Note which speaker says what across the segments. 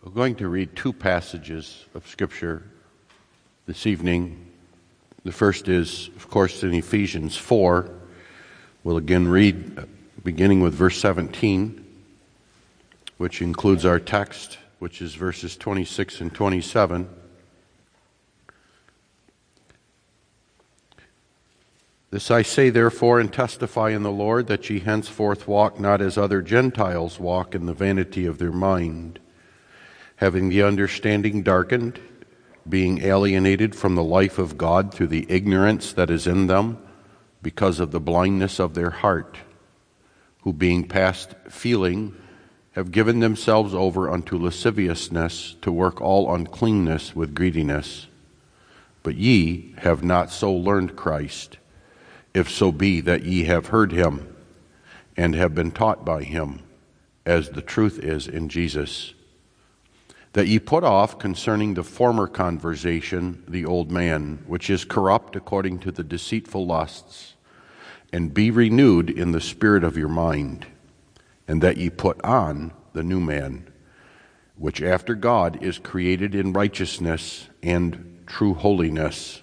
Speaker 1: We're going to read two passages of Scripture this evening. The first is, of course, in Ephesians 4. We'll again read uh, beginning with verse 17, which includes our text, which is verses 26 and 27. This I say, therefore, and testify in the Lord that ye henceforth walk not as other Gentiles walk in the vanity of their mind, having the understanding darkened, being alienated from the life of God through the ignorance that is in them, because of the blindness of their heart, who being past feeling, have given themselves over unto lasciviousness to work all uncleanness with greediness. But ye have not so learned Christ if so be that ye have heard him and have been taught by him, as the truth is in Jesus. That ye put off concerning the former conversation the old man, which is corrupt according to the deceitful lusts, and be renewed in the spirit of your mind, and that ye put on the new man, which after God is created in righteousness and true holiness.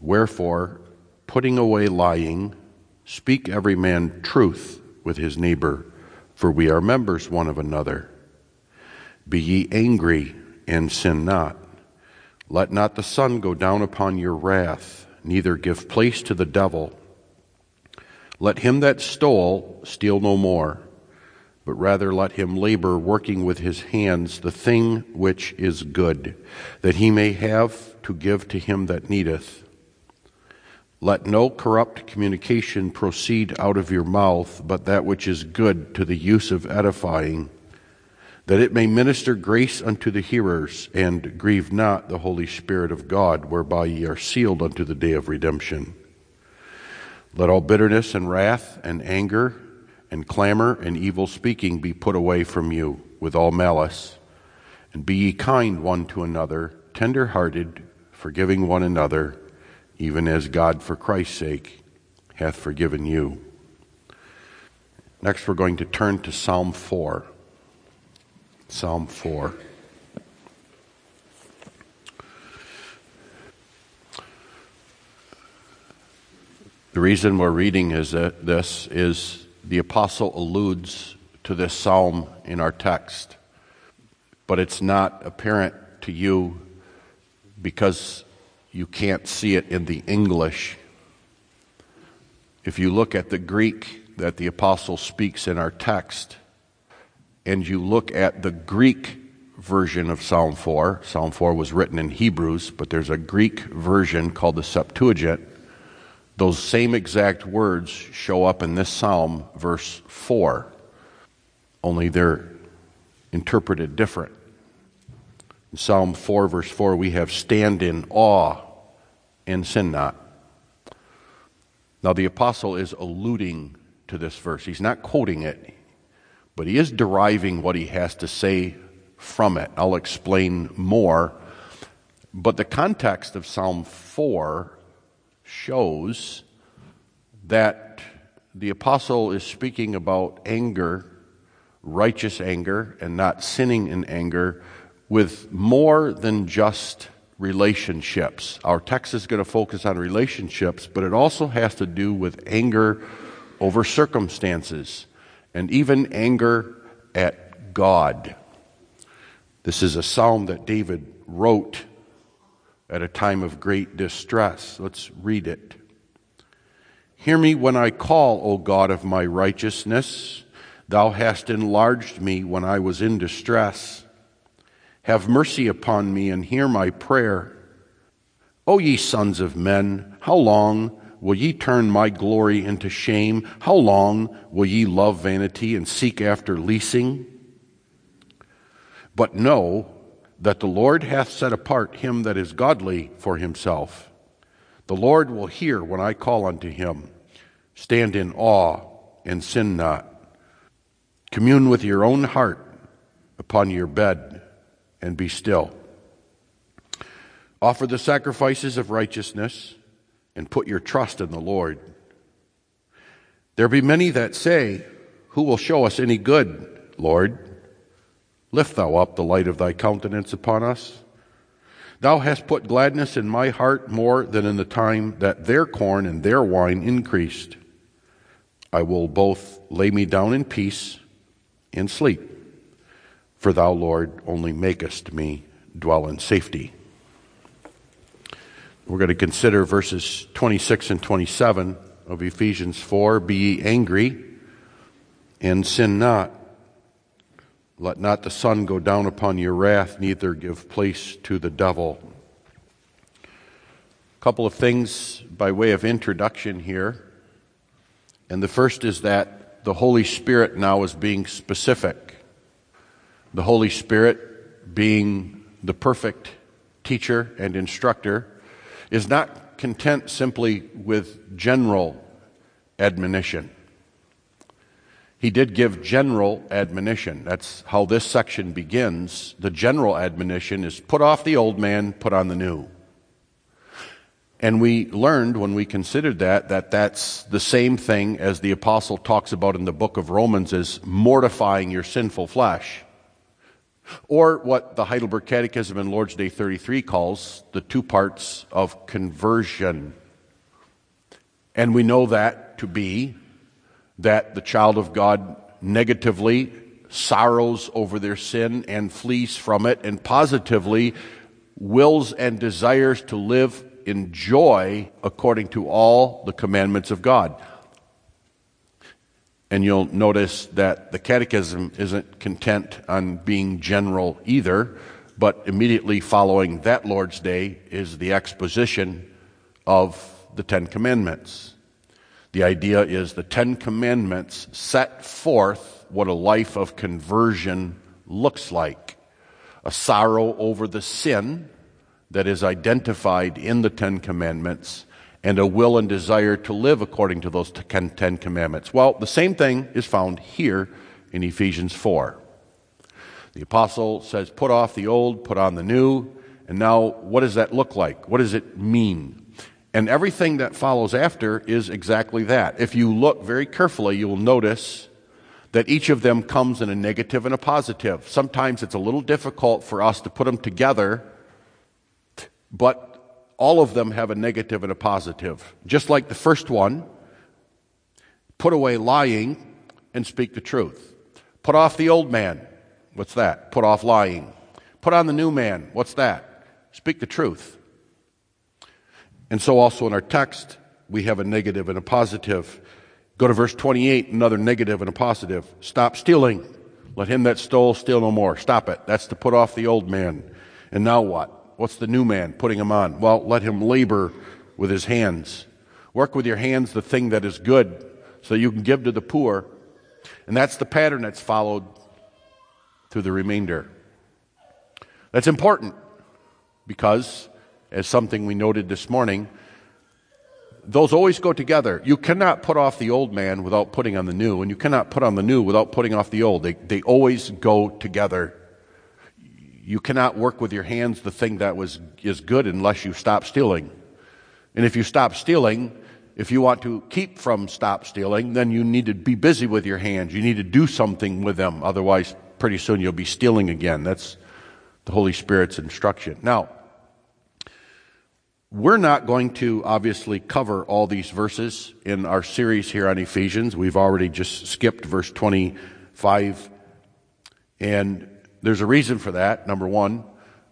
Speaker 1: Wherefore, putting away lying, speak every man truth with his neighbor, for we are members one of another. Be ye angry and sin not. Let not the sun go down upon your wrath, neither give place to the devil. Let him that stole steal no more, but rather let him labor, working with his hands the thing which is good, that he may have to give to him that needeth. Let no corrupt communication proceed out of your mouth, but that which is good to the use of edifying, that it may minister grace unto the hearers, and grieve not the Holy Spirit of God, whereby ye are sealed unto the day of redemption. Let all bitterness and wrath and anger and clamor and evil speaking be put away from you with all malice. And be ye kind one to another, tender hearted, forgiving one another even as God, for Christ's sake, hath forgiven you. Next, we're going to turn to Psalm 4. Psalm 4. The reason we're reading is that this is the apostle alludes to this psalm in our text, but it's not apparent to you because you can't see it in the English. If you look at the Greek that the apostle speaks in our text, and you look at the Greek version of Psalm 4, Psalm 4 was written in Hebrews, but there's a Greek version called the Septuagint. Those same exact words show up in this psalm, verse 4, only they're interpreted different. In Psalm 4, verse 4, we have stand in awe and sin not. Now, the apostle is alluding to this verse. He's not quoting it, but he is deriving what he has to say from it. I'll explain more. But the context of Psalm 4 shows that the apostle is speaking about anger, righteous anger, and not sinning in anger, with more than just relationships. Our text is going to focus on relationships, but it also has to do with anger over circumstances and even anger at God. This is a psalm that David wrote at a time of great distress. Let's read it. Hear me when I call, O God of my righteousness. Thou hast enlarged me when I was in distress. Have mercy upon me and hear my prayer. O ye sons of men, how long will ye turn my glory into shame? How long will ye love vanity and seek after leasing? But know that the Lord hath set apart him that is godly for himself. The Lord will hear when I call unto him. Stand in awe and sin not. Commune with your own heart upon your bed and be still. Offer the sacrifices of righteousness and put your trust in the Lord. There be many that say, Who will show us any good, Lord? Lift thou up the light of thy countenance upon us. Thou hast put gladness in my heart more than in the time that their corn and their wine increased. I will both lay me down in peace and sleep, for thou, Lord, only makest me dwell in safety. We're going to consider verses 26 and 27 of Ephesians 4 Be ye angry and sin not. Let not the sun go down upon your wrath, neither give place to the devil. A couple of things by way of introduction here. And the first is that the Holy Spirit now is being specific. The Holy Spirit, being the perfect teacher and instructor, is not content simply with general admonition. He did give general admonition. That's how this section begins. The general admonition is put off the old man, put on the new. And we learned when we considered that, that that's the same thing as the apostle talks about in the book of Romans as mortifying your sinful flesh. Or what the Heidelberg Catechism in Lord's Day 33 calls the two parts of conversion. And we know that to be that the child of God negatively sorrows over their sin and flees from it, and positively wills and desires to live in joy according to all the commandments of God. And you'll notice that the Catechism isn't content on being general either, but immediately following that Lord's Day is the exposition of the Ten Commandments. The idea is the Ten Commandments set forth what a life of conversion looks like a sorrow over the sin that is identified in the Ten Commandments, and a will and desire to live according to those Ten Commandments. Well, the same thing is found here in Ephesians 4. The apostle says, Put off the old, put on the new. And now, what does that look like? What does it mean? And everything that follows after is exactly that. If you look very carefully, you will notice that each of them comes in a negative and a positive. Sometimes it's a little difficult for us to put them together, but all of them have a negative and a positive. Just like the first one, put away lying and speak the truth. Put off the old man. What's that? Put off lying. Put on the new man. What's that? Speak the truth. And so also in our text, we have a negative and a positive. Go to verse 28, another negative and a positive. Stop stealing. Let him that stole steal no more. Stop it. That's to put off the old man. And now what? What's the new man putting him on? Well, let him labor with his hands. Work with your hands the thing that is good so you can give to the poor. And that's the pattern that's followed through the remainder. That's important because as something we noted this morning, those always go together. You cannot put off the old man without putting on the new, and you cannot put on the new without putting off the old. They, they always go together. You cannot work with your hands the thing that was, is good unless you stop stealing. And if you stop stealing, if you want to keep from stop stealing, then you need to be busy with your hands. You need to do something with them. Otherwise, pretty soon you'll be stealing again. That's the Holy Spirit's instruction. Now, we're not going to obviously cover all these verses in our series here on Ephesians. We've already just skipped verse 25. And there's a reason for that. Number one,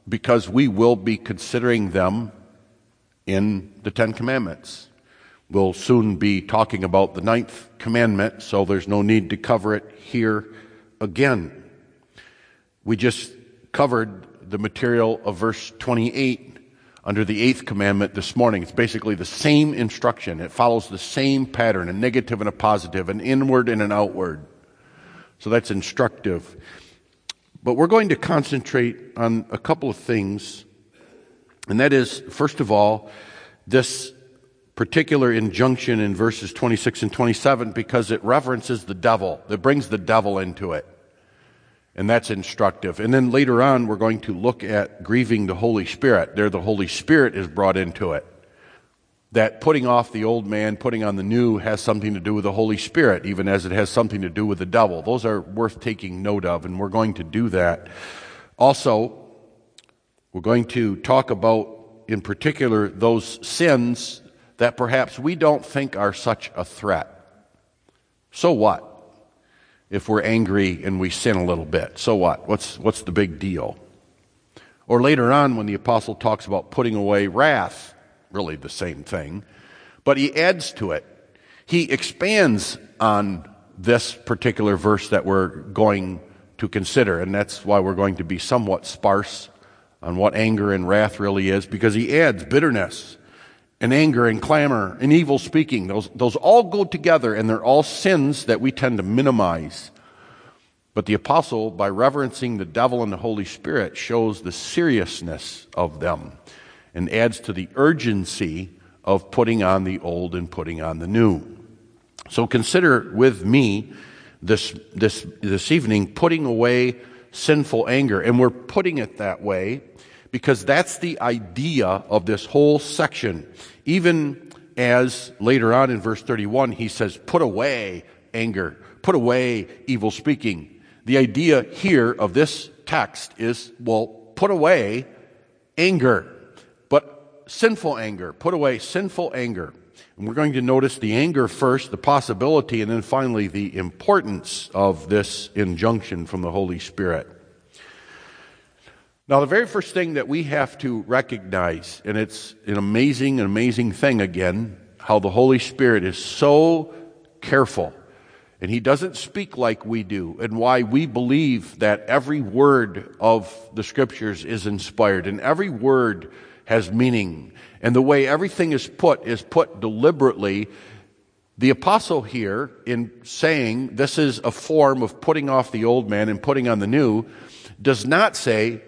Speaker 1: because we will be considering them in the Ten Commandments. We'll soon be talking about the ninth commandment, so there's no need to cover it here again. We just covered the material of verse 28 under the eighth commandment this morning. It's basically the same instruction. It follows the same pattern, a negative and a positive, an inward and an outward. So that's instructive. But we're going to concentrate on a couple of things. And that is, first of all, this particular injunction in verses 26 and 27 because it references the devil. It brings the devil into it. And that's instructive. And then later on, we're going to look at grieving the Holy Spirit. There, the Holy Spirit is brought into it. That putting off the old man, putting on the new, has something to do with the Holy Spirit, even as it has something to do with the devil. Those are worth taking note of, and we're going to do that. Also, we're going to talk about, in particular, those sins that perhaps we don't think are such a threat. So what? If we're angry and we sin a little bit, so what? What's, what's the big deal? Or later on, when the apostle talks about putting away wrath, really the same thing, but he adds to it. He expands on this particular verse that we're going to consider, and that's why we're going to be somewhat sparse on what anger and wrath really is, because he adds bitterness and anger and clamor and evil speaking. Those, those all go together, and they're all sins that we tend to minimize. But the apostle, by reverencing the devil and the Holy Spirit, shows the seriousness of them and adds to the urgency of putting on the old and putting on the new. So consider with me this, this, this evening putting away sinful anger. And we're putting it that way because that's the idea of this whole section. Even as later on in verse 31, he says, put away anger, put away evil speaking. The idea here of this text is, well, put away anger sinful anger. Put away sinful anger. And we're going to notice the anger first, the possibility, and then finally the importance of this injunction from the Holy Spirit. Now, the very first thing that we have to recognize, and it's an amazing, amazing thing again, how the Holy Spirit is so careful. And he doesn't speak like we do, and why we believe that every word of the scriptures is inspired, and every word has meaning. And the way everything is put is put deliberately. The apostle here, in saying this is a form of putting off the old man and putting on the new, does not say,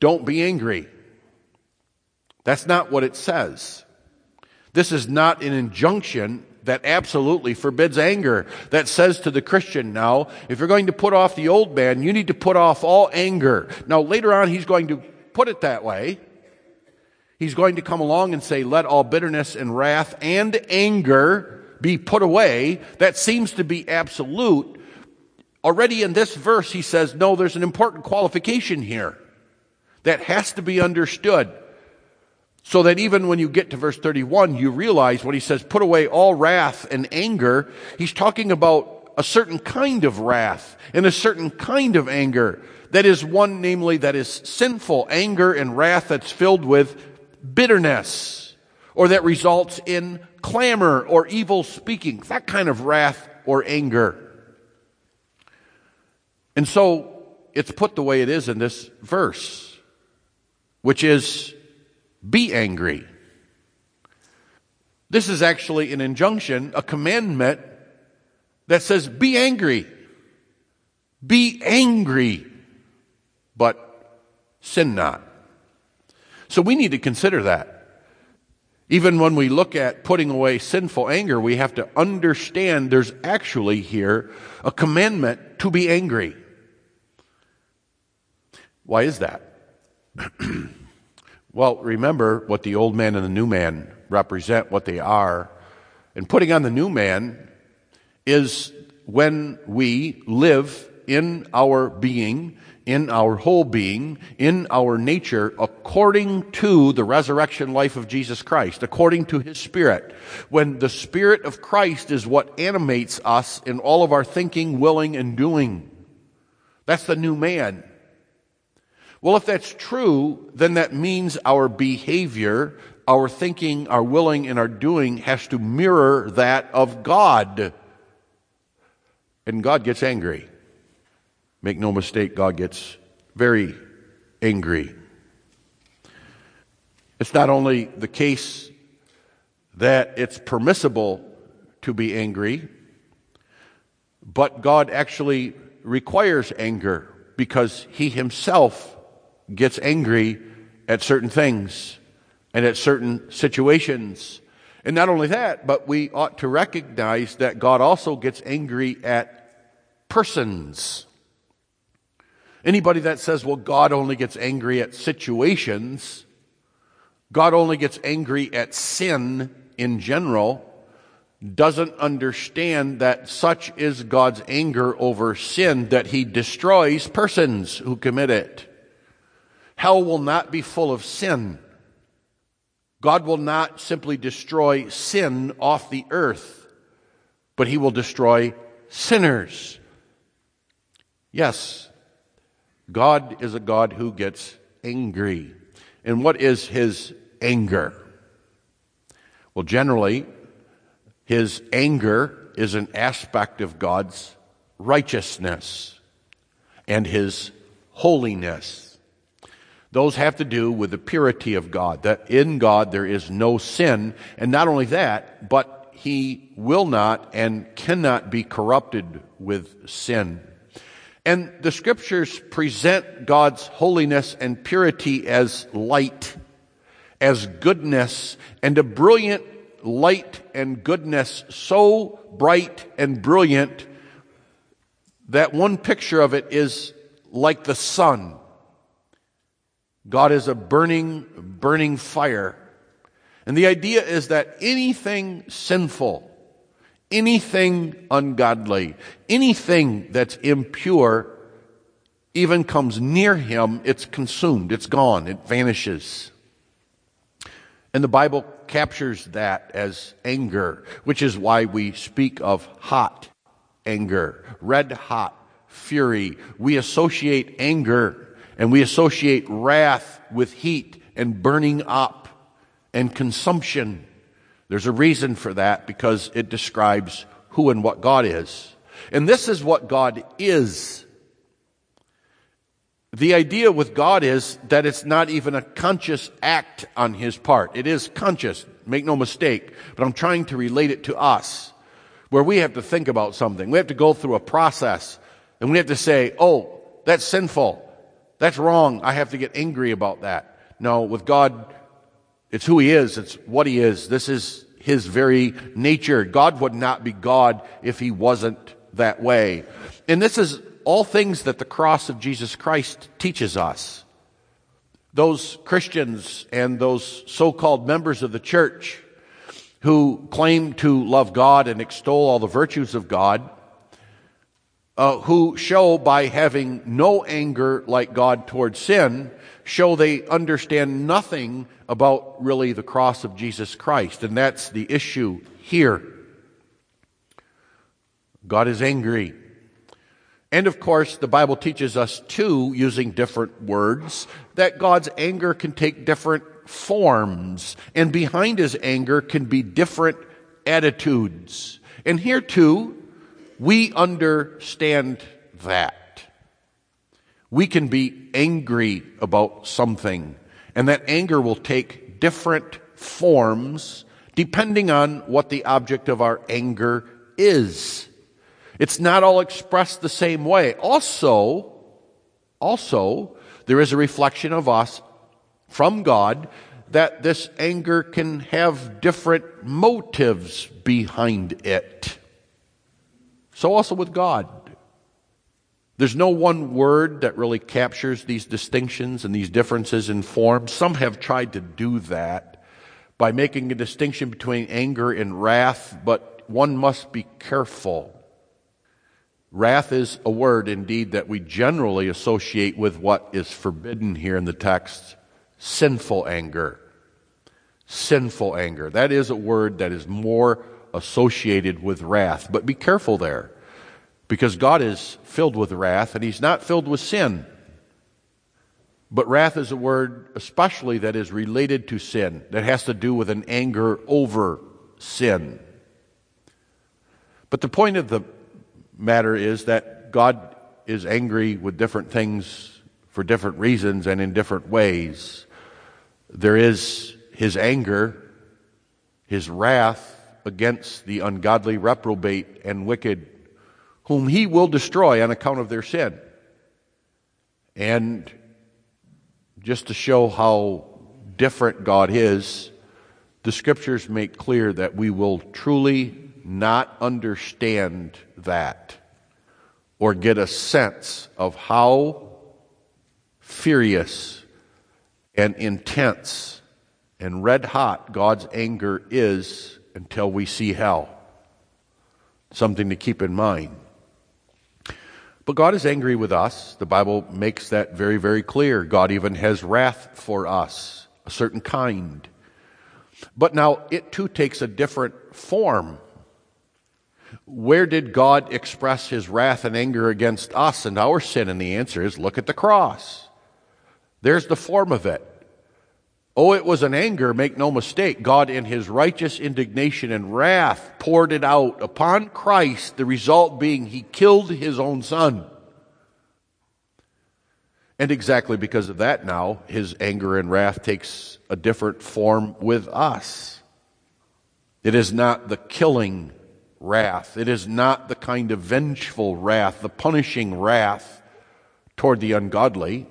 Speaker 1: don't be angry. That's not what it says. This is not an injunction that absolutely forbids anger, that says to the Christian now, if you're going to put off the old man, you need to put off all anger. Now, later on, he's going to put it that way. He's going to come along and say, let all bitterness and wrath and anger be put away. That seems to be absolute. Already in this verse, he says, no, there's an important qualification here that has to be understood. So that even when you get to verse 31, you realize when he says, put away all wrath and anger, he's talking about a certain kind of wrath and a certain kind of anger. That is one, namely, that is sinful anger and wrath that's filled with bitterness or that results in clamor or evil speaking, that kind of wrath or anger. And so it's put the way it is in this verse, which is be angry. This is actually an injunction, a commandment that says be angry. Be angry, but sin not. So we need to consider that. Even when we look at putting away sinful anger, we have to understand there's actually here a commandment to be angry. Why is that? well, remember what the old man and the new man represent, what they are. And putting on the new man is when we live in our being in our whole being, in our nature, according to the resurrection life of Jesus Christ, according to His Spirit. When the Spirit of Christ is what animates us in all of our thinking, willing, and doing. That's the new man. Well, if that's true, then that means our behavior, our thinking, our willing, and our doing has to mirror that of God. And God gets angry. Make no mistake, God gets very angry. It's not only the case that it's permissible to be angry, but God actually requires anger because He Himself gets angry at certain things and at certain situations. And not only that, but we ought to recognize that God also gets angry at persons. Anybody that says, well, God only gets angry at situations God only gets angry at sin in general, doesn't understand that such is God's anger over sin that he destroys persons who commit it. Hell will not be full of sin. God will not simply destroy sin off the earth, but he will destroy sinners. Yes, God is a God who gets angry. And what is his anger? Well, generally, his anger is an aspect of God's righteousness and his holiness. Those have to do with the purity of God, that in God there is no sin. And not only that, but he will not and cannot be corrupted with sin. And the scriptures present God's holiness and purity as light, as goodness, and a brilliant light and goodness so bright and brilliant that one picture of it is like the sun. God is a burning, burning fire. And the idea is that anything sinful, anything ungodly, anything that's impure, even comes near him, it's consumed, it's gone, it vanishes. And the Bible captures that as anger, which is why we speak of hot anger, red hot fury. We associate anger and we associate wrath with heat and burning up and consumption. There's a reason for that because it describes who and what God is. And this is what God is. The idea with God is that it's not even a conscious act on his part. It is conscious, make no mistake, but I'm trying to relate it to us, where we have to think about something. We have to go through a process, and we have to say, oh, that's sinful. That's wrong. I have to get angry about that. No, with God, it's who he is. It's what he is. This is his very nature. God would not be God if he wasn't that way. And this is all things that the cross of Jesus Christ teaches us. Those Christians and those so-called members of the church who claim to love God and extol all the virtues of God, uh, who show by having no anger like God towards sin, show they understand nothing about really the cross of Jesus Christ. And that's the issue here. God is angry. And of course, the Bible teaches us too, using different words, that God's anger can take different forms. And behind his anger can be different attitudes. And here too, we understand that. We can be angry about something, and that anger will take different forms depending on what the object of our anger is. It's not all expressed the same way. Also, also, there is a reflection of us from God that this anger can have different motives behind it. So also with God. There's no one word that really captures these distinctions and these differences in form. Some have tried to do that by making a distinction between anger and wrath, but one must be careful Wrath is a word indeed that we generally associate with what is forbidden here in the text sinful anger. Sinful anger. That is a word that is more associated with wrath. But be careful there because God is filled with wrath and He's not filled with sin. But wrath is a word especially that is related to sin, that has to do with an anger over sin. But the point of the matter is that God is angry with different things for different reasons and in different ways. There is his anger, his wrath against the ungodly, reprobate, and wicked, whom he will destroy on account of their sin. And just to show how different God is, the scriptures make clear that we will truly not understand that or get a sense of how furious and intense and red hot God's anger is until we see hell. Something to keep in mind. But God is angry with us. The Bible makes that very, very clear. God even has wrath for us, a certain kind. But now it too takes a different form. Where did God express his wrath and anger against us and our sin? And the answer is look at the cross. There's the form of it. Oh, it was an anger, make no mistake. God, in his righteous indignation and wrath, poured it out upon Christ, the result being he killed his own son. And exactly because of that, now, his anger and wrath takes a different form with us. It is not the killing wrath, it is not the kind of vengeful wrath, the punishing wrath toward the ungodly.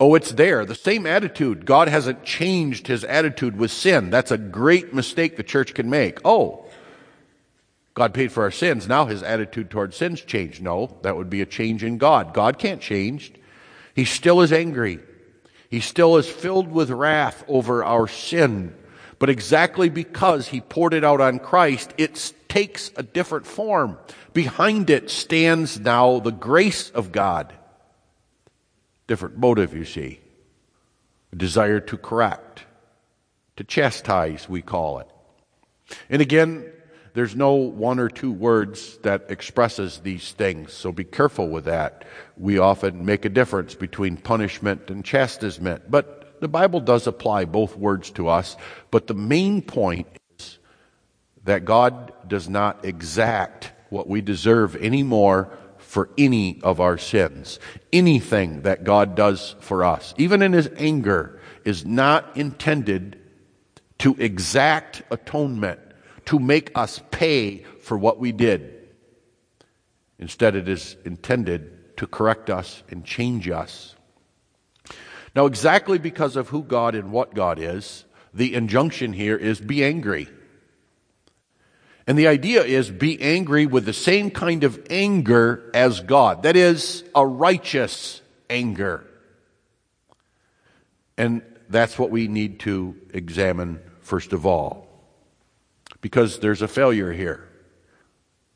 Speaker 1: Oh, it's there. The same attitude. God hasn't changed his attitude with sin. That's a great mistake the church can make. Oh, God paid for our sins. Now his attitude towards sin's changed. No, that would be a change in God. God can't change. He still is angry. He still is filled with wrath over our sin. But exactly because he poured it out on Christ, it takes a different form. Behind it stands now the grace of God. Different motive, you see. A desire to correct, to chastise, we call it. And again, there's no one or two words that expresses these things, so be careful with that. We often make a difference between punishment and chastisement, but the Bible does apply both words to us. But the main point is that God does not exact what we deserve anymore for any of our sins. Anything that God does for us, even in his anger, is not intended to exact atonement, to make us pay for what we did. Instead, it is intended to correct us and change us. Now, exactly because of who God and what God is, the injunction here is be angry. And the idea is be angry with the same kind of anger as God. That is, a righteous anger. And that's what we need to examine first of all. Because there's a failure here.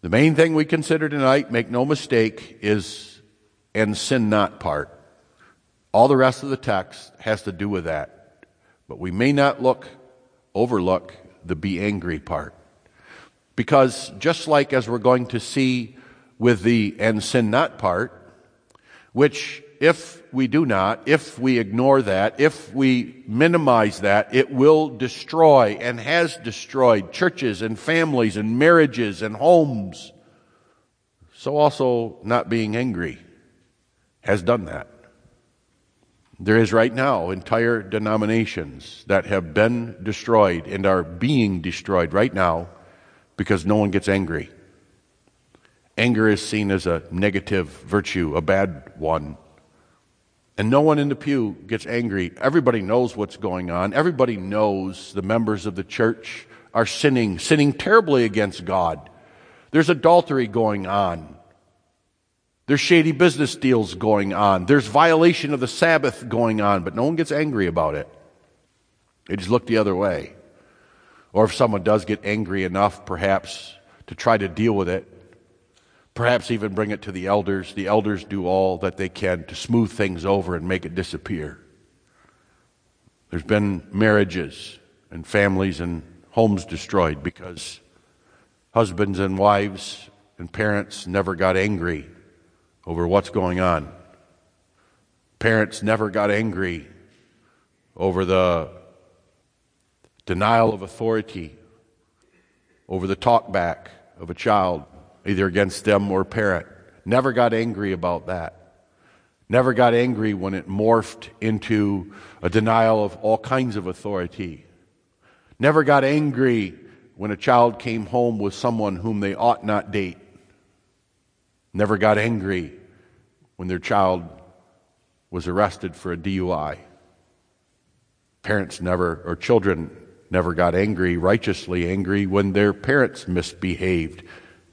Speaker 1: The main thing we consider tonight, make no mistake, is and sin not part. All the rest of the text has to do with that. But we may not look, overlook the be angry part. Because just like as we're going to see with the and sin not part, which if we do not, if we ignore that, if we minimize that, it will destroy and has destroyed churches and families and marriages and homes. So also not being angry has done that. There is right now entire denominations that have been destroyed and are being destroyed right now because no one gets angry. Anger is seen as a negative virtue, a bad one. And no one in the pew gets angry. Everybody knows what's going on. Everybody knows the members of the church are sinning, sinning terribly against God. There's adultery going on. There's shady business deals going on. There's violation of the Sabbath going on, but no one gets angry about it. They just look the other way. Or if someone does get angry enough, perhaps, to try to deal with it, perhaps even bring it to the elders, the elders do all that they can to smooth things over and make it disappear. There's been marriages and families and homes destroyed because husbands and wives and parents never got angry over what's going on. Parents never got angry over the denial of authority over the talkback of a child, either against them or parent. Never got angry about that. Never got angry when it morphed into a denial of all kinds of authority. Never got angry when a child came home with someone whom they ought not date. Never got angry when their child was arrested for a DUI. Parents never, or children never got angry, righteously angry, when their parents misbehaved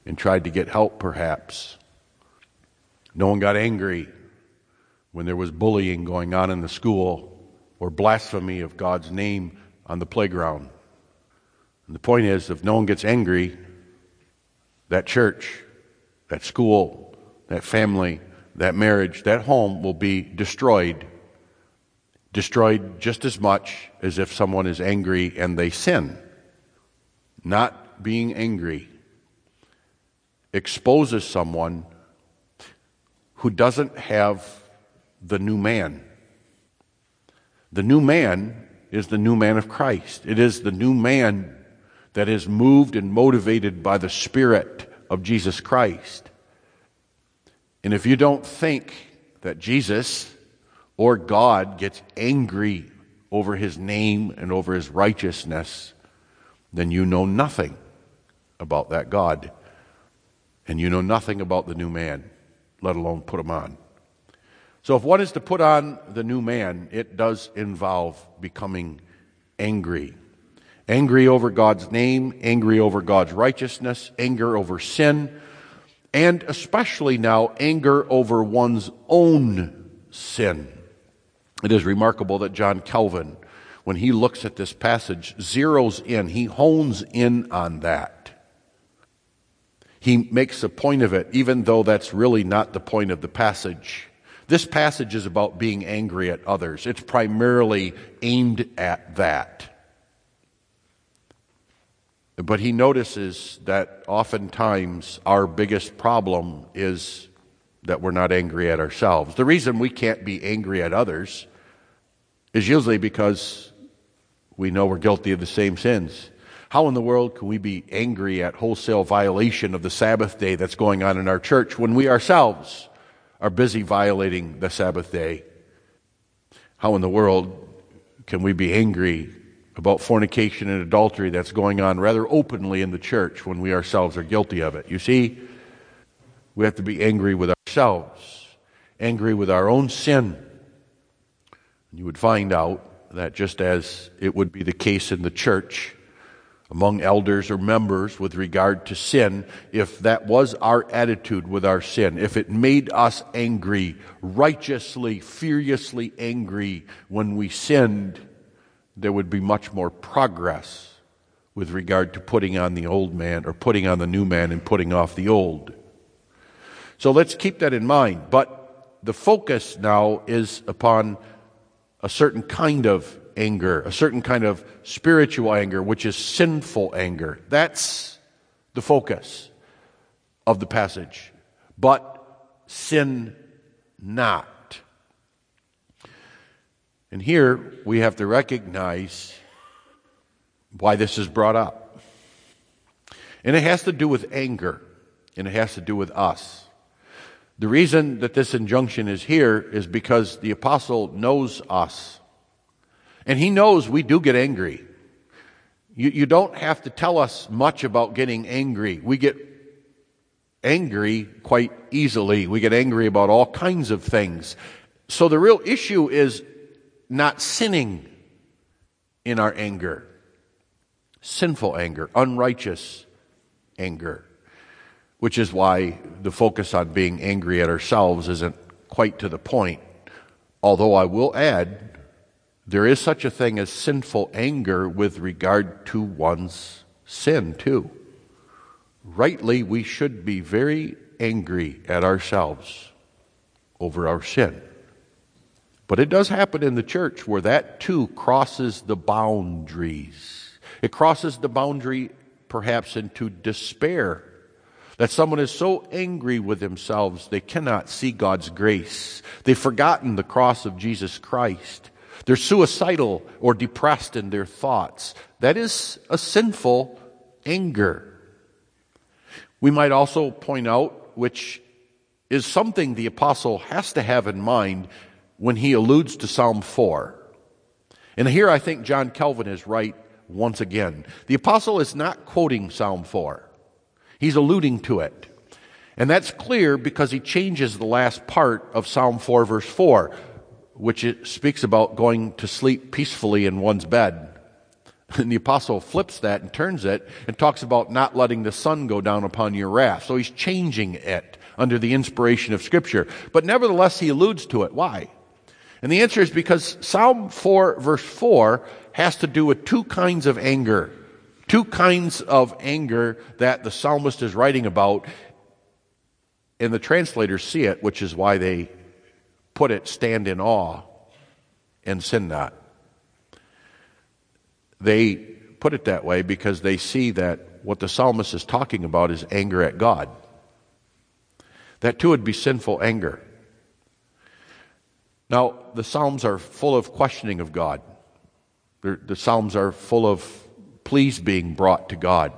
Speaker 1: and tried to get help, perhaps. No one got angry when there was bullying going on in the school or blasphemy of God's name on the playground. And the point is, if no one gets angry, that church, that school, that family, that marriage, that home will be destroyed. Destroyed just as much as if someone is angry and they sin. Not being angry exposes someone who doesn't have the new man. The new man is the new man of Christ. It is the new man that is moved and motivated by the Spirit of Jesus Christ. And if you don't think that Jesus or God gets angry over his name and over his righteousness, then you know nothing about that God. And you know nothing about the new man, let alone put him on. So, if one is to put on the new man, it does involve becoming angry. Angry over God's name, angry over God's righteousness, anger over sin, and especially now, anger over one's own sin. It is remarkable that John Calvin, when he looks at this passage, zeroes in, he hones in on that. He makes a point of it, even though that's really not the point of the passage. This passage is about being angry at others. It's primarily aimed at that. But he notices that oftentimes our biggest problem is that we're not angry at ourselves. The reason we can't be angry at others is usually because we know we're guilty of the same sins. How in the world can we be angry at wholesale violation of the Sabbath day that's going on in our church when we ourselves are busy violating the Sabbath day. How in the world can we be angry about fornication and adultery that's going on rather openly in the church when we ourselves are guilty of it? You see, we have to be angry with ourselves, angry with our own sin. You would find out that just as it would be the case in the church, among elders or members with regard to sin, if that was our attitude with our sin, if it made us angry, righteously, furiously angry when we sinned, there would be much more progress with regard to putting on the old man or putting on the new man and putting off the old. So let's keep that in mind. But the focus now is upon a certain kind of anger, a certain kind of spiritual anger, which is sinful anger. That's the focus of the passage. But sin not. And here we have to recognize why this is brought up. And it has to do with anger, and it has to do with us. The reason that this injunction is here is because the apostle knows us. And he knows we do get angry. You, you don't have to tell us much about getting angry. We get angry quite easily. We get angry about all kinds of things. So the real issue is not sinning in our anger. Sinful anger, unrighteous anger. Which is why the focus on being angry at ourselves isn't quite to the point. Although I will add there is such a thing as sinful anger with regard to one's sin, too. Rightly, we should be very angry at ourselves over our sin. But it does happen in the church where that too crosses the boundaries. It crosses the boundary perhaps into despair. That someone is so angry with themselves they cannot see God's grace. They've forgotten the cross of Jesus Christ. They're suicidal or depressed in their thoughts. That is a sinful anger. We might also point out, which is something the apostle has to have in mind when he alludes to Psalm 4. And here I think John Calvin is right once again. The apostle is not quoting Psalm 4, he's alluding to it. And that's clear because he changes the last part of Psalm 4, verse 4 which speaks about going to sleep peacefully in one's bed. And the apostle flips that and turns it and talks about not letting the sun go down upon your wrath. So he's changing it under the inspiration of Scripture. But nevertheless, he alludes to it. Why? And the answer is because Psalm 4, verse 4, has to do with two kinds of anger. Two kinds of anger that the psalmist is writing about, and the translators see it, which is why they put it stand in awe and sin not. They put it that way because they see that what the psalmist is talking about is anger at God. That too would be sinful anger. Now, the Psalms are full of questioning of God. The Psalms are full of pleas being brought to God.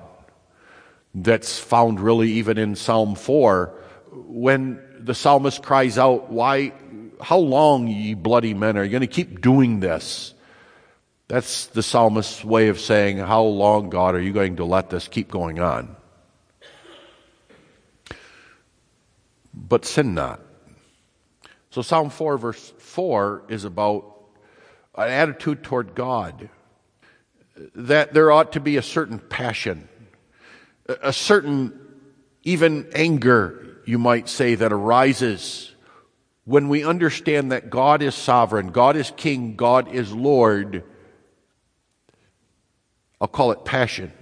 Speaker 1: That's found really even in Psalm 4 when the psalmist cries out, Why, how long, ye bloody men, are you going to keep doing this? That's the psalmist's way of saying, How long, God, are you going to let this keep going on? But sin not. So, Psalm 4, verse 4 is about an attitude toward God, that there ought to be a certain passion, a certain even anger, you might say, that arises when we understand that God is sovereign, God is king, God is Lord. I'll call it passion.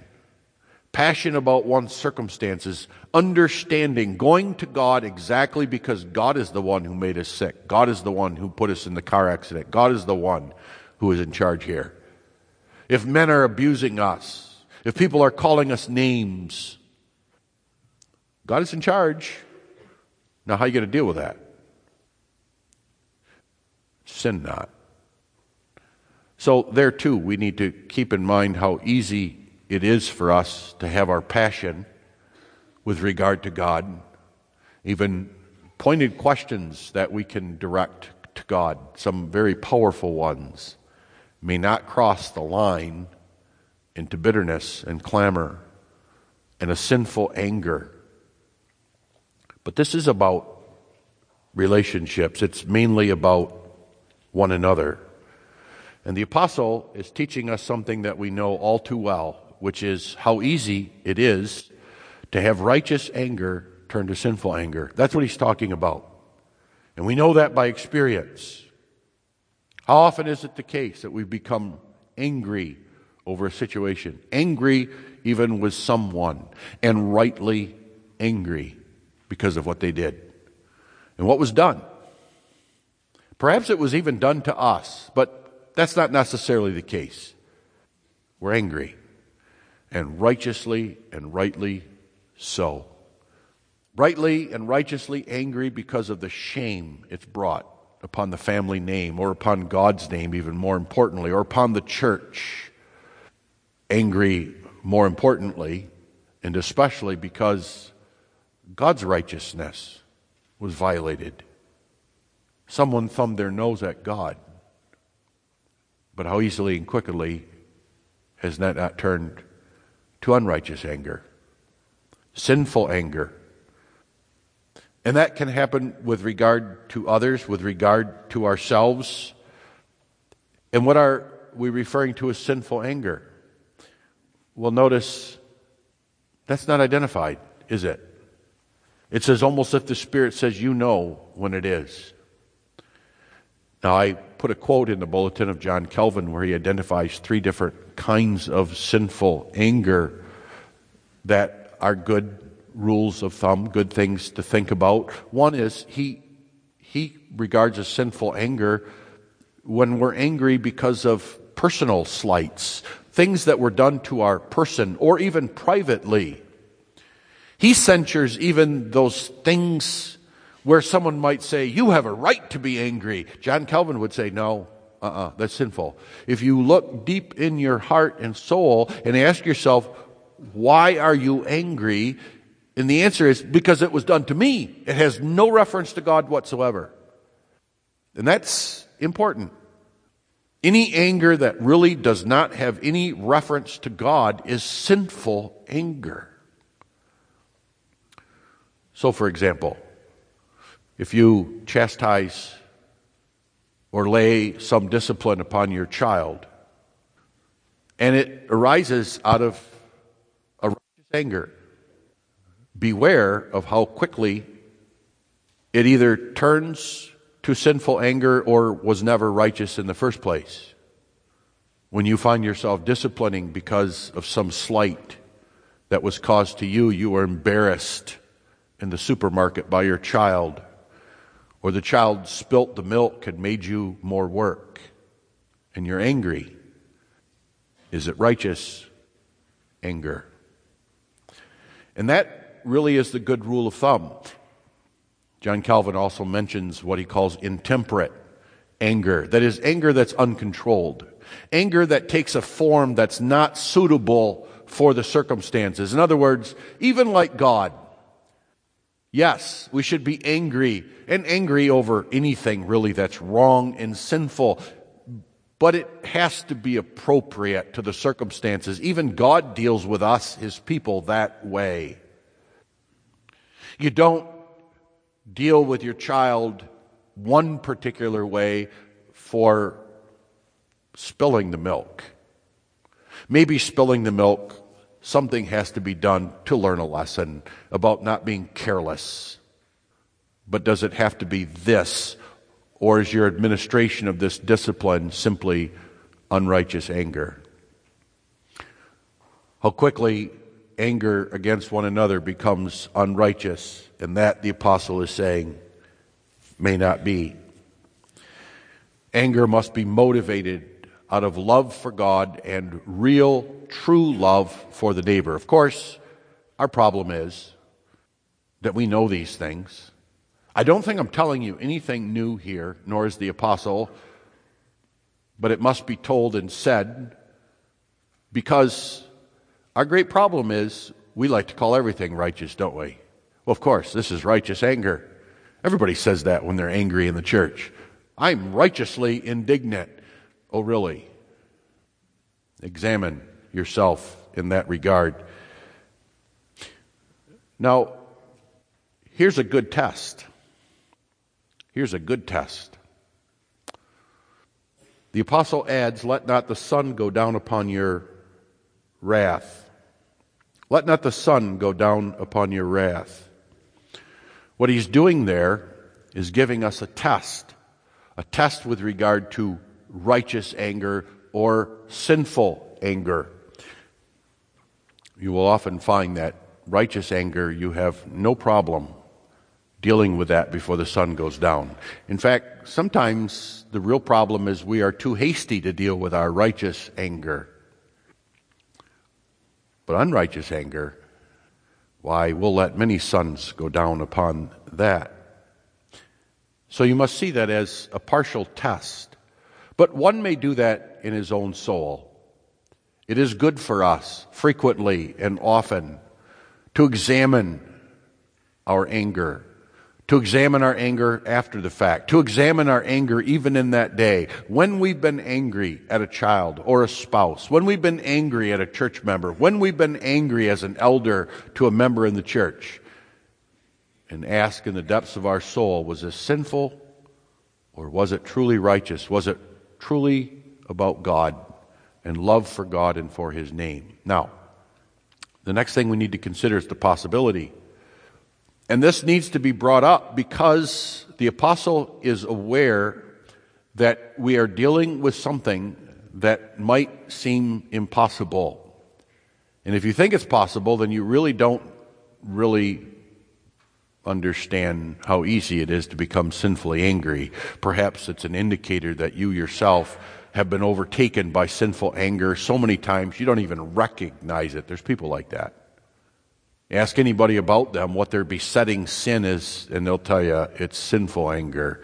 Speaker 1: Passion about one's circumstances, understanding, going to God exactly because God is the one who made us sick. God is the one who put us in the car accident. God is the one who is in charge here. If men are abusing us, if people are calling us names, God is in charge. Now, how are you going to deal with that? Sin not. So, there too, we need to keep in mind how easy it is for us to have our passion with regard to God, even pointed questions that we can direct to God, some very powerful ones, may not cross the line into bitterness and clamor and a sinful anger. But this is about relationships, it's mainly about one another. And the apostle is teaching us something that we know all too well, which is how easy it is to have righteous anger turn to sinful anger. That's what he's talking about. And we know that by experience. How often is it the case that we become angry over a situation, angry even with someone, and rightly angry because of what they did and what was done? Perhaps it was even done to us, but that's not necessarily the case. We're angry, and righteously and rightly so. Rightly and righteously angry because of the shame it's brought upon the family name or upon God's name, even more importantly, or upon the church. Angry, more importantly, and especially because God's righteousness was violated. Someone thumbed their nose at God. But how easily and quickly has that not turned to unrighteous anger, sinful anger? And that can happen with regard to others, with regard to ourselves. And what are we referring to as sinful anger? Well, notice that's not identified, is it? It's as almost if the Spirit says, You know when it is. Now, I put a quote in the bulletin of John Calvin where he identifies three different kinds of sinful anger that are good rules of thumb, good things to think about. One is he, he regards as sinful anger when we're angry because of personal slights, things that were done to our person or even privately. He censures even those things where someone might say, You have a right to be angry. John Calvin would say, No, uh uh-uh, uh, that's sinful. If you look deep in your heart and soul and ask yourself, Why are you angry? And the answer is, Because it was done to me. It has no reference to God whatsoever. And that's important. Any anger that really does not have any reference to God is sinful anger. So, for example, if you chastise or lay some discipline upon your child, and it arises out of a righteous anger, beware of how quickly it either turns to sinful anger or was never righteous in the first place. When you find yourself disciplining because of some slight that was caused to you, you are embarrassed in the supermarket by your child, or the child spilt the milk and made you more work, and you're angry. Is it righteous anger? And that really is the good rule of thumb. John Calvin also mentions what he calls intemperate anger. That is, anger that's uncontrolled. Anger that takes a form that's not suitable for the circumstances. In other words, even like God, yes, we should be angry and angry over anything really that's wrong and sinful. But it has to be appropriate to the circumstances. Even God deals with us, His people, that way. You don't deal with your child one particular way for spilling the milk. Maybe spilling the milk, something has to be done to learn a lesson about not being careless. But does it have to be this? Or is your administration of this discipline simply unrighteous anger? How quickly anger against one another becomes unrighteous, and that, the apostle is saying, may not be. Anger must be motivated out of love for God and real, true love for the neighbor. Of course, our problem is that we know these things. I don't think I'm telling you anything new here, nor is the apostle, but it must be told and said because our great problem is we like to call everything righteous, don't we? Well, of course, this is righteous anger. Everybody says that when they're angry in the church. I'm righteously indignant. Oh, really? Examine yourself in that regard. Now, here's a good test. Here's a good test. The apostle adds, Let not the sun go down upon your wrath. Let not the sun go down upon your wrath. What he's doing there is giving us a test, a test with regard to righteous anger or sinful anger. You will often find that righteous anger, you have no problem dealing with that before the sun goes down. In fact, sometimes the real problem is we are too hasty to deal with our righteous anger. But unrighteous anger, why, we'll let many suns go down upon that. So you must see that as a partial test. But one may do that in his own soul. It is good for us, frequently and often, to examine our anger to examine our anger after the fact, to examine our anger even in that day, when we've been angry at a child or a spouse, when we've been angry at a church member, when we've been angry as an elder to a member in the church, and ask in the depths of our soul, was this sinful or was it truly righteous? Was it truly about God and love for God and for His name? Now, the next thing we need to consider is the possibility and this needs to be brought up because the apostle is aware that we are dealing with something that might seem impossible. And if you think it's possible, then you really don't really understand how easy it is to become sinfully angry. Perhaps it's an indicator that you yourself have been overtaken by sinful anger so many times you don't even recognize it. There's people like that. Ask anybody about them what their besetting sin is, and they'll tell you it's sinful anger.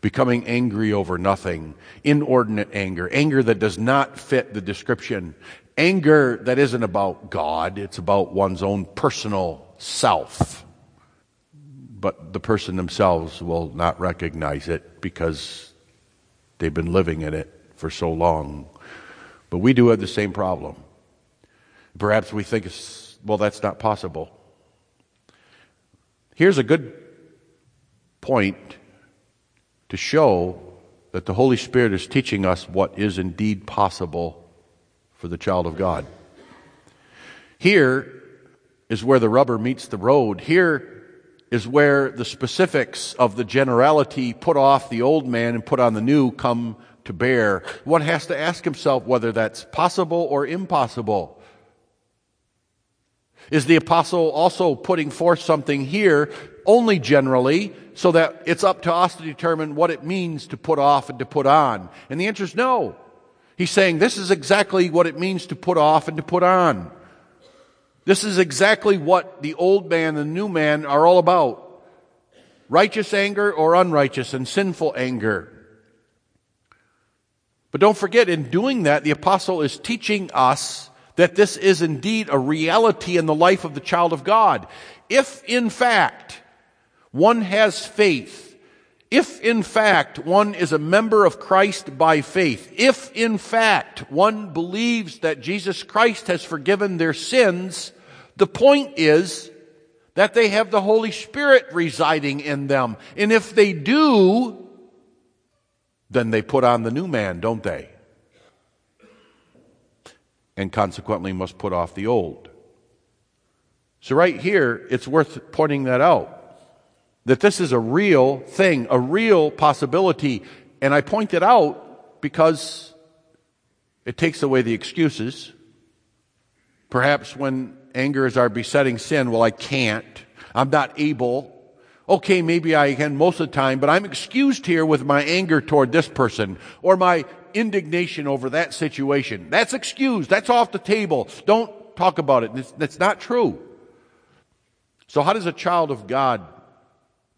Speaker 1: Becoming angry over nothing, inordinate anger, anger that does not fit the description, anger that isn't about God, it's about one's own personal self. But the person themselves will not recognize it because they've been living in it for so long. But we do have the same problem. Perhaps we think it's well, that's not possible. Here's a good point to show that the Holy Spirit is teaching us what is indeed possible for the child of God. Here is where the rubber meets the road. Here
Speaker 2: is where the specifics of the generality put off the old man and put on the new come to bear. One has to ask himself whether that's possible or impossible. Is the apostle also putting forth something here only generally so that it's up to us to determine what it means to put off and to put on? And the answer is no. He's saying this is exactly what it means to put off and to put on. This is exactly what the old man and the new man are all about. Righteous anger or unrighteous and sinful anger. But don't forget, in doing that, the apostle is teaching us that this is indeed a reality in the life of the child of God. If in fact one has faith, if in fact one is a member of Christ by faith, if in fact one believes that Jesus Christ has forgiven their sins, the point is that they have the Holy Spirit residing in them. And if they do, then they put on the new man, don't they? And consequently must put off the old. So, right here, it's worth pointing that out that this is a real thing, a real possibility. And I point it out because it takes away the excuses. Perhaps when anger is our besetting sin. Well, I can't. I'm not able. Okay, maybe I can most of the time, but I'm excused here with my anger toward this person or my indignation over that situation. That's excused. That's off the table. Don't talk about it. That's not true. So, how does a child of God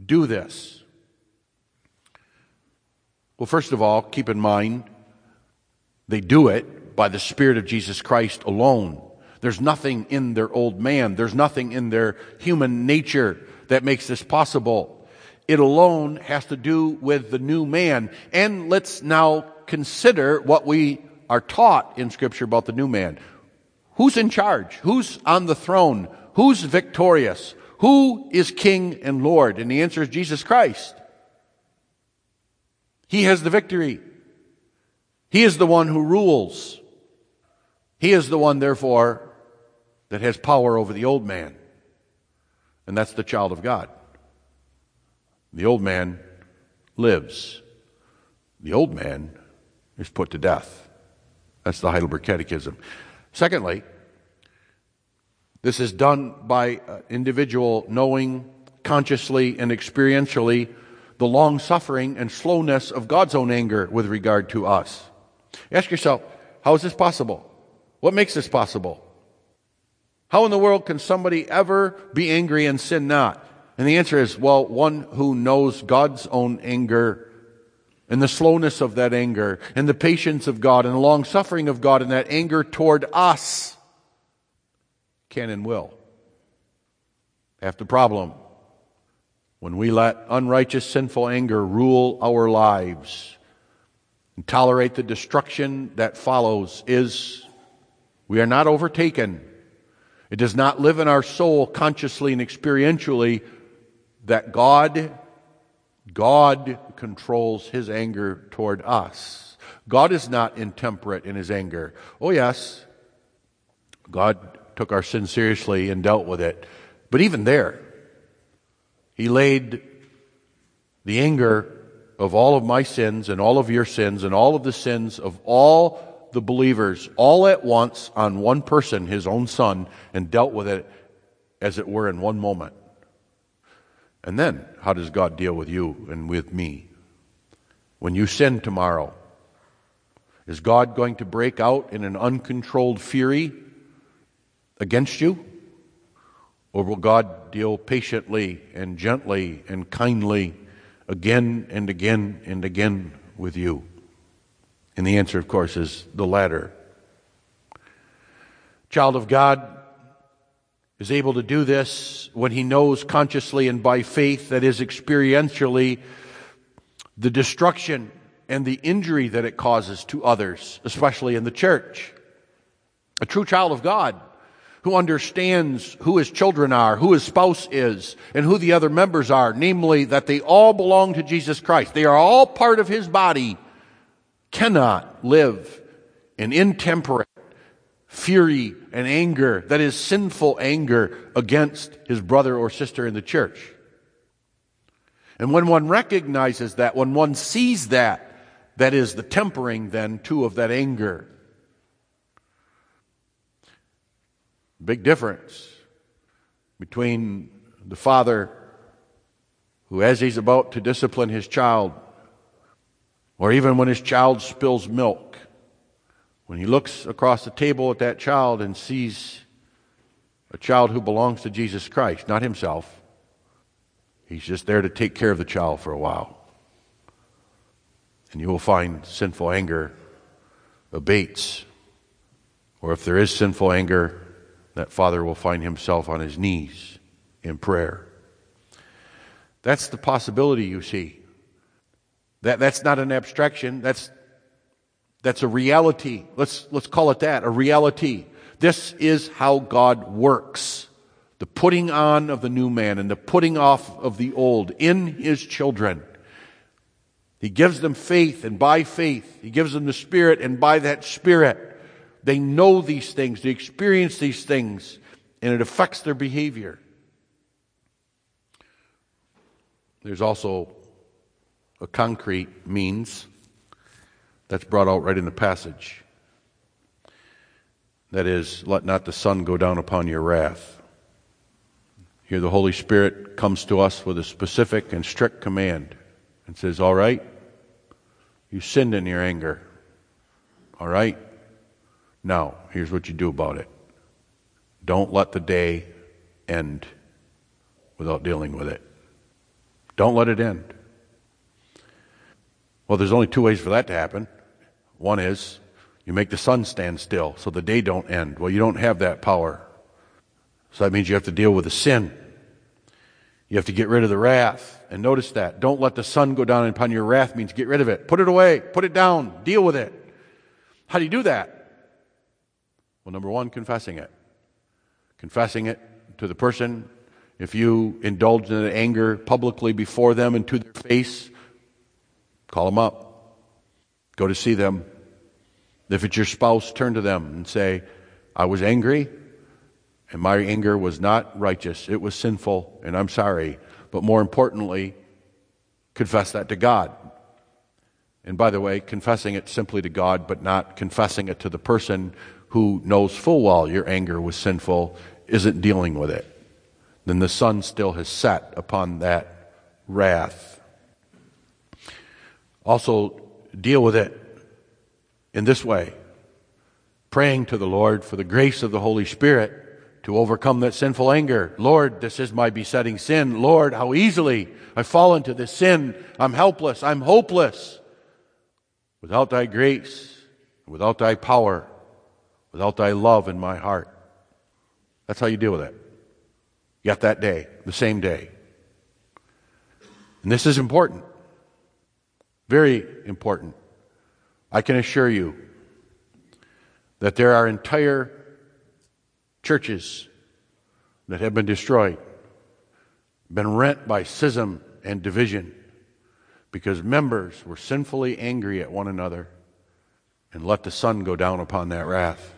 Speaker 2: do this? Well, first of all, keep in mind they do it by the Spirit of Jesus Christ alone. There's nothing in their old man. There's nothing in their human nature that makes this possible. It alone has to do with the new man. And let's now consider what we are taught in scripture about the new man. Who's in charge? Who's on the throne? Who's victorious? Who is king and lord? And the answer is Jesus Christ. He has the victory. He is the one who rules. He is the one, therefore, that has power over the old man, and that's the child of God. The old man lives. The old man is put to death. That's the Heidelberg Catechism. Secondly, this is done by an individual knowing consciously and experientially the long suffering and slowness of God's own anger with regard to us. Ask yourself, how is this possible? What makes this possible? How in the world can somebody ever be angry and sin not? And the answer is, well, one who knows God's own anger and the slowness of that anger and the patience of God and the long suffering of God and that anger toward us can and will. Have the problem. When we let unrighteous, sinful anger rule our lives and tolerate the destruction that follows, is we are not overtaken it does not live in our soul consciously and experientially that God, God controls his anger toward us. God is not intemperate in his anger. Oh, yes, God took our sin seriously and dealt with it. But even there, he laid the anger of all of my sins and all of your sins and all of the sins of all the believers all at once on one person, his own son, and dealt with it as it were in one moment. And then, how does God deal with you and with me? When you sin tomorrow, is God going to break out in an uncontrolled fury against you? Or will God deal patiently and gently and kindly again and again and again with you? And the answer, of course, is the latter. Child of God is able to do this when he knows consciously and by faith, that is experientially, the destruction and the injury that it causes to others, especially in the church. A true child of God who understands who his children are, who his spouse is, and who the other members are, namely that they all belong to Jesus Christ. They are all part of his body cannot live in intemperate fury and anger, that is sinful anger against his brother or sister in the church. And when one recognizes that, when one sees that, that is the tempering then too of that anger. Big difference between the father who, as he's about to discipline his child, or even when his child spills milk, when he looks across the table at that child and sees a child who belongs to Jesus Christ, not himself, he's just there to take care of the child for a while. And you will find sinful anger abates. Or if there is sinful anger, that father will find himself on his knees in prayer. That's the possibility you see. That, that's not an abstraction. That's, that's a reality. Let's, let's call it that, a reality. This is how God works. The putting on of the new man and the putting off of the old in his children. He gives them faith, and by faith, He gives them the Spirit, and by that Spirit, they know these things, they experience these things, and it affects their behavior. There's also a concrete means that's brought out right in the passage. That is, let not the sun go down upon your wrath. Here, the Holy Spirit comes to us with a specific and strict command and says, All right, you sinned in your anger. All right? Now, here's what you do about it don't let the day end without dealing with it. Don't let it end. Well, there's only two ways for that to happen. One is you make the sun stand still so the day don't end. Well, you don't have that power. So that means you have to deal with the sin. You have to get rid of the wrath. And notice that. Don't let the sun go down upon your wrath means get rid of it. Put it away. Put it down. Deal with it. How do you do that? Well, number one, confessing it. Confessing it to the person if you indulge in anger publicly before them and to their face, call them up. Go to see them. If it's your spouse, turn to them and say, I was angry, and my anger was not righteous. It was sinful, and I'm sorry. But more importantly, confess that to God. And by the way, confessing it simply to God, but not confessing it to the person who knows full well your anger was sinful, isn't dealing with it then the sun still has set upon that wrath. Also, deal with it in this way praying to the Lord for the grace of the Holy Spirit to overcome that sinful anger. Lord, this is my besetting sin. Lord, how easily I fall into this sin. I'm helpless. I'm hopeless. Without thy grace, without thy power, without thy love in my heart. That's how you deal with it. Yet that day, the same day. And this is important. Very important. I can assure you that there are entire churches that have been destroyed, been rent by schism and division because members were sinfully angry at one another and let the sun go down upon that wrath.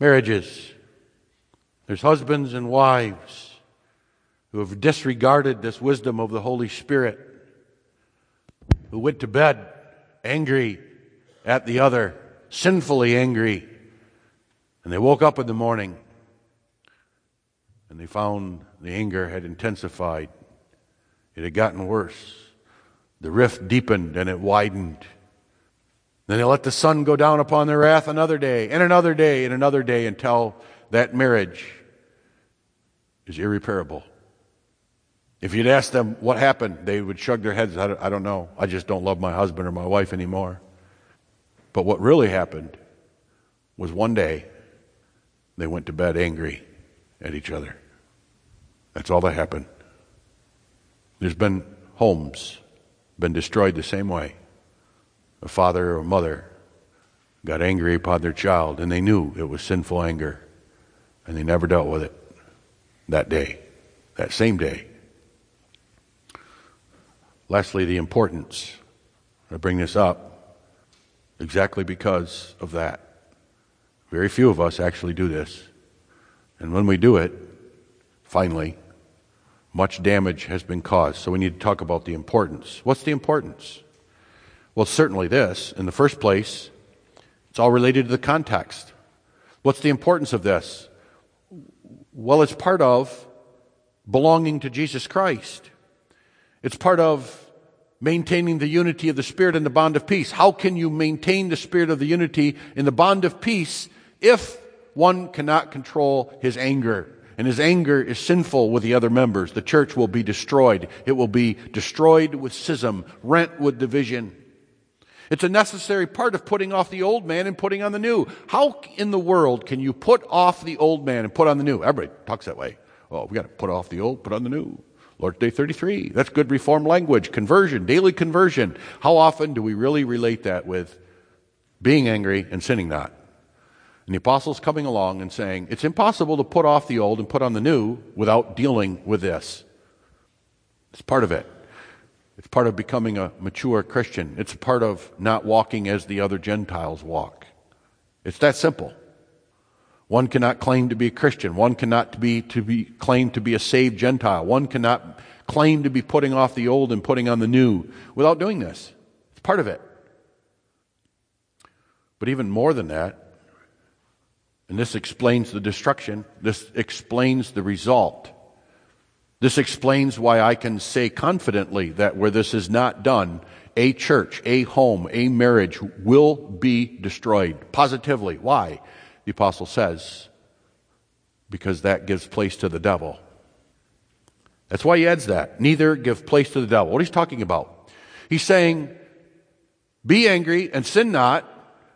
Speaker 2: Marriages there's husbands and wives who have disregarded this wisdom of the Holy Spirit, who went to bed angry at the other, sinfully angry. And they woke up in the morning and they found the anger had intensified. It had gotten worse. The rift deepened and it widened. Then they let the sun go down upon their wrath another day, and another day, and another day until that marriage is irreparable. If you'd ask them what happened, they would shrug their heads. I don't, know. I just don't love my husband or my wife anymore. But what really happened was one day they went to bed angry at each other. That's all that happened. There's been homes been destroyed the same way. A father or a mother got angry upon their child and they knew it was sinful anger and they never dealt with it that day, that same day. Lastly, the importance. I bring this up exactly because of that. Very few of us actually do this. And when we do it, finally, much damage has been caused. So we need to talk about the importance. What's the importance? Well, certainly this. In the first place, it's all related to the context. What's the importance of this? Well, it's part of belonging to Jesus Christ. It's part of maintaining the unity of the Spirit and the bond of peace. How can you maintain the Spirit of the unity in the bond of peace if one cannot control his anger? And his anger is sinful with the other members. The church will be destroyed. It will be destroyed with schism, rent with division. It's a necessary part of putting off the old man and putting on the new. How in the world can you put off the old man and put on the new? Everybody talks that way. Oh, we got to put off the old, put on the new. Lord's Day 33. That's good reform language. Conversion, daily conversion. How often do we really relate that with being angry and sinning not? And the apostles coming along and saying, it's impossible to put off the old and put on the new without dealing with this. It's part of it. It's part of becoming a mature Christian. It's part of not walking as the other Gentiles walk. It's that simple. One cannot claim to be a Christian. One cannot be, to be, claim to be a saved Gentile. One cannot claim to be putting off the old and putting on the new without doing this. It's part of it. But even more than that, and this explains the destruction, this explains the result. This explains why I can say confidently that where this is not done, a church, a home, a marriage will be destroyed. Positively. Why? The apostle says, because that gives place to the devil. That's why he adds that. Neither give place to the devil. What he's talking about? He's saying, be angry and sin not.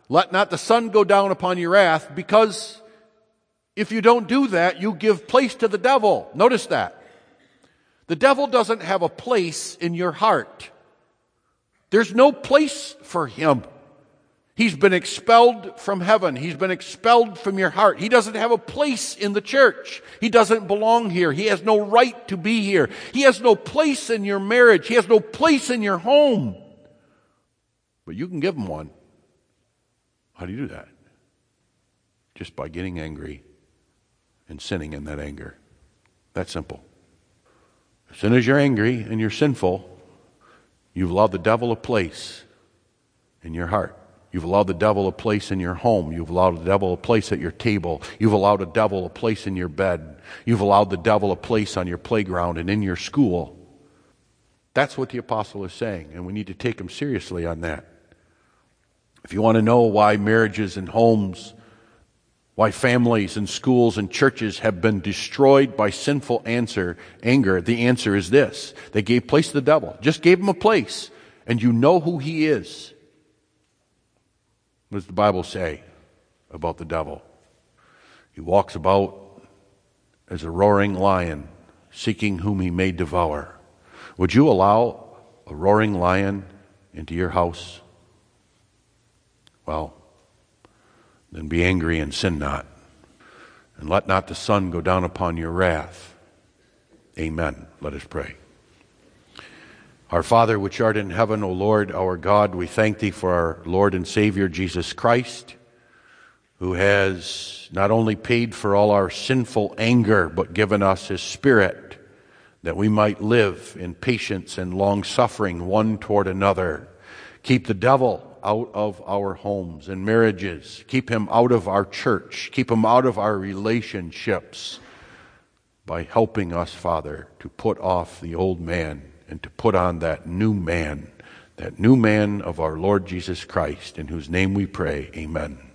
Speaker 2: Let not the sun go down upon your wrath, because if you don't do that, you give place to the devil. Notice that. The devil doesn't have a place in your heart. There's no place for him. He's been expelled from heaven. He's been expelled from your heart. He doesn't have a place in the church. He doesn't belong here. He has no right to be here. He has no place in your marriage. He has no place in your home. But you can give him one. How do you do that? Just by getting angry and sinning in that anger. That simple. As soon as you're angry and you're sinful, you've allowed the devil a place in your heart. You've allowed the devil a place in your home. You've allowed the devil a place at your table. You've allowed the devil a place in your bed. You've allowed the devil a place on your playground and in your school. That's what the apostle is saying, and we need to take him seriously on that. If you want to know why marriages and homes, why families and schools and churches have been destroyed by sinful answer, anger, the answer is this. They gave place to the devil. Just gave him a place, and you know who he is. What does the Bible say about the devil? He walks about as a roaring lion, seeking whom he may devour. Would you allow a roaring lion into your house? Well, then be angry and sin not, and let not the sun go down upon your wrath. Amen. Let us pray. Our Father, which art in heaven, O Lord, our God, we thank thee for our Lord and Savior Jesus Christ, who has not only paid for all our sinful anger, but given us his Spirit that we might live in patience and long suffering one toward another. Keep the devil out of our homes and marriages. Keep him out of our church. Keep him out of our relationships by helping us, Father, to put off the old man and to put on that new man, that new man of our Lord Jesus Christ, in whose name we pray. Amen.